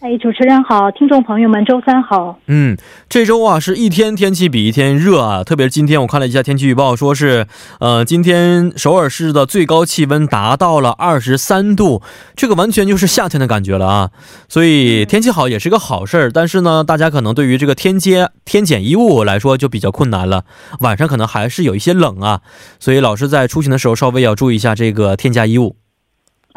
哎，主持人好，听众朋友们，周三好。嗯，这周啊是一天天气比一天热啊，特别是今天我看了一下天气预报，说是呃今天首尔市的最高气温达到了二十三度，这个完全就是夏天的感觉了啊。所以天气好也是个好事儿，但是呢，大家可能对于这个天接天减衣物来说就比较困难了，晚上可能还是有一些冷啊，所以老师在出行的时候稍微要注意一下这个添加衣物。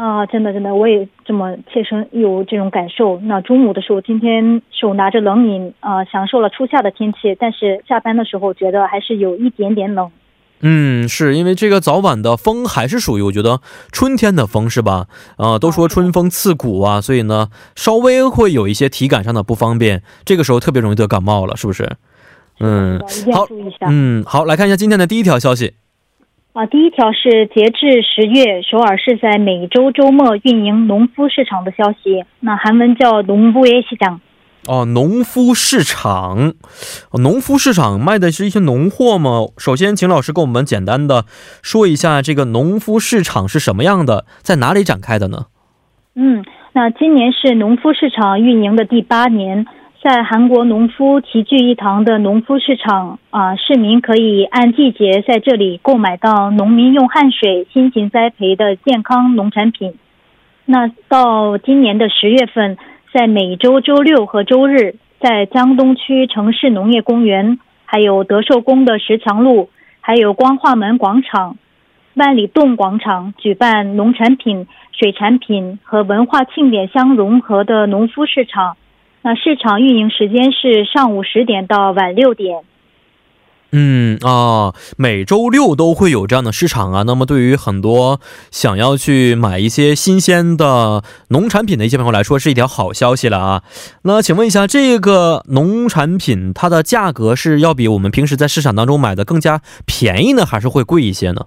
啊，真的真的，我也这么切身有这种感受。那中午的时候，今天手拿着冷饮啊，享受了初夏的天气，但是下班的时候觉得还是有一点点冷。嗯，是因为这个早晚的风还是属于我觉得春天的风是吧？啊，都说春风刺骨啊，所以呢，稍微会有一些体感上的不方便，这个时候特别容易得感冒了，是不是？嗯，好，嗯，好，来看一下今天的第一条消息。啊，第一条是截至十月，首尔市在每周周末运营农夫市场的消息。那韩文叫农夫市场。哦，农夫市场，农夫市场卖的是一些农货吗？首先，请老师跟我们简单的说一下这个农夫市场是什么样的，在哪里展开的呢？嗯，那今年是农夫市场运营的第八年。在韩国农夫齐聚一堂的农夫市场啊，市民可以按季节在这里购买到农民用汗水辛勤栽培的健康农产品。那到今年的十月份，在每周周六和周日，在江东区城市农业公园、还有德寿宫的石墙路、还有光化门广场、万里洞广场举办农产品、水产品和文化庆典相融合的农夫市场。那市场运营时间是上午十点到晚六点。嗯啊，每周六都会有这样的市场啊。那么对于很多想要去买一些新鲜的农产品的一些朋友来说，是一条好消息了啊。那请问一下，这个农产品它的价格是要比我们平时在市场当中买的更加便宜呢，还是会贵一些呢？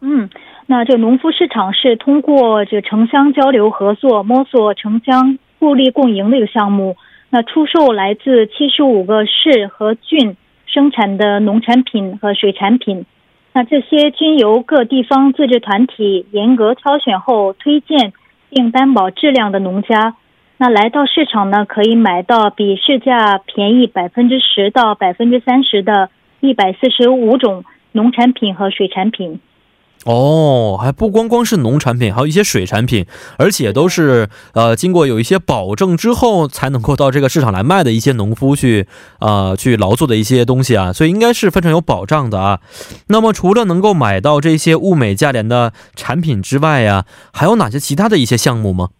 嗯，那这农夫市场是通过这个城乡交流合作，摸索城乡。互利共赢的一个项目，那出售来自七十五个市和郡生产的农产品和水产品，那这些均由各地方自治团体严格挑选后推荐并担保质量的农家，那来到市场呢，可以买到比市价便宜百分之十到百分之三十的一百四十五种农产品和水产品。哦，还不光光是农产品，还有一些水产品，而且都是呃经过有一些保证之后才能够到这个市场来卖的一些农夫去呃去劳作的一些东西啊，所以应该是非常有保障的啊。那么除了能够买到这些物美价廉的产品之外呀，还有哪些其他的一些项目吗？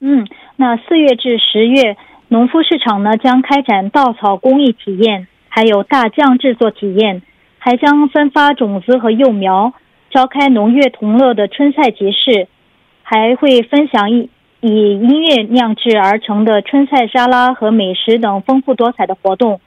嗯，那四月至十月，农夫市场呢将开展稻草工艺体验，还有大酱制作体验，还将分发种子和幼苗。召开农乐同乐的春菜集市，还会分享以以音乐酿制而成的春菜沙拉和美食等丰富多彩的活动。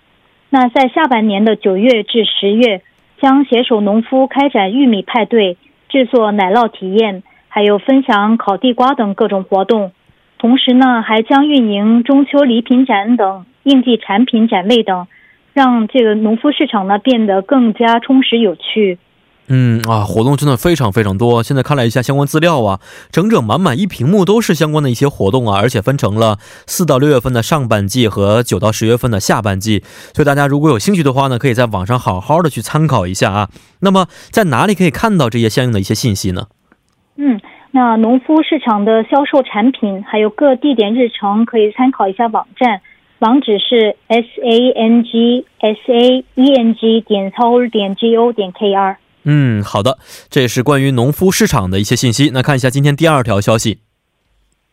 那在下半年的九月至十月，将携手农夫开展玉米派对、制作奶酪体验，还有分享烤地瓜等各种活动。同时呢，还将运营中秋礼品展等应季产品展位等，让这个农夫市场呢变得更加充实有趣。嗯啊，活动真的非常非常多。现在看了一下相关资料啊，整整满满一屏幕都是相关的一些活动啊，而且分成了四到六月份的上半季和九到十月份的下半季。所以大家如果有兴趣的话呢，可以在网上好好的去参考一下啊。那么在哪里可以看到这些相应的一些信息呢？嗯，那农夫市场的销售产品还有各地点日程，可以参考一下网站，网址是 s a n g s a e n g 点 s o 点 g o 点 k r。嗯，好的，这也是关于农夫市场的一些信息。那看一下今天第二条消息。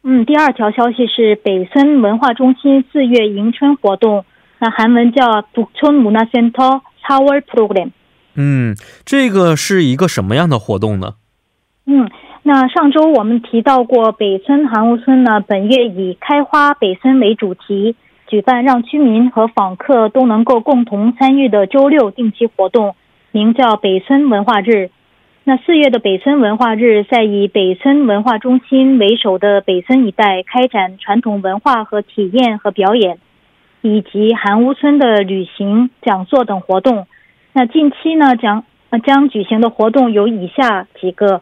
嗯，第二条消息是北村文化中心四月迎春活动，那韩文叫북촌문화센터4월 Program。嗯，这个是一个什么样的活动呢？嗯，那上周我们提到过，北村韩屋村呢，本月以开花北村为主题， 举办让居民和访客都能够共同参与的周六定期活动， 名叫北村文化日。那四月的北村文化日，在以北村文化中心为首的北村一带开展传统文化和体验和表演，以及韩屋村的旅行、讲座等活动。那近期呢，将将举行的活动有以下几个：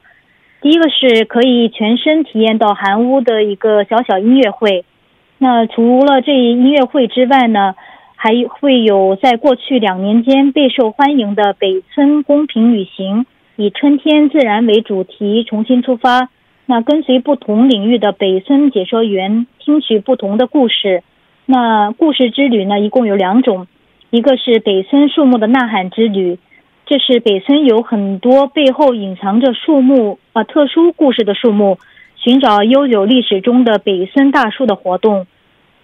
第一个是可以全身体验到韩屋的一个小小音乐会。那除了这一音乐会之外呢，还会有在过去两年间备受欢迎的北村公平旅行。以春天自然为主题重新出发，那跟随不同领域的北村解说员听取不同的故事。那故事之旅呢，一共有两种，一个是北村树木的呐喊之旅，这是北村有很多背后隐藏着树木啊特殊故事的树木，寻找悠久历史中的北村大树的活动。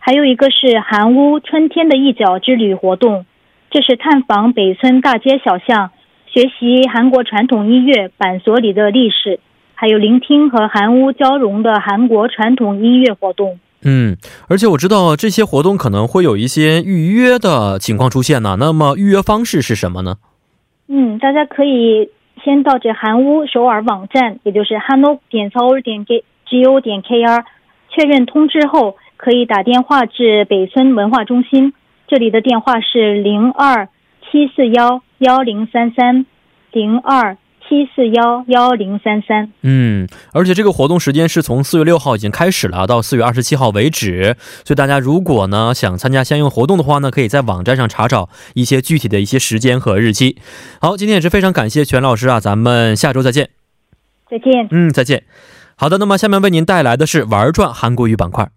还有一个是韩屋春天的一角之旅活动，这是探访北村大街小巷。学习韩国传统音乐板索里的历史，还有聆听和韩屋交融的韩国传统音乐活动。嗯，而且我知道这些活动可能会有一些预约的情况出现呢。那么预约方式是什么呢？嗯，大家可以先到这韩屋首尔网站，也就是 hanok 点 seoul 点 g o 点 k r 确认通知后，可以打电话至北村文化中心，这里的电话是零二七四幺。幺零三三零二七四幺幺零三三。嗯，而且这个活动时间是从四月六号已经开始了，到四月二十七号为止。所以大家如果呢想参加相应活动的话呢，可以在网站上查找一些具体的一些时间和日期。好，今天也是非常感谢全老师啊，咱们下周再见。再见。嗯，再见。好的，那么下面为您带来的是玩转韩国语板块。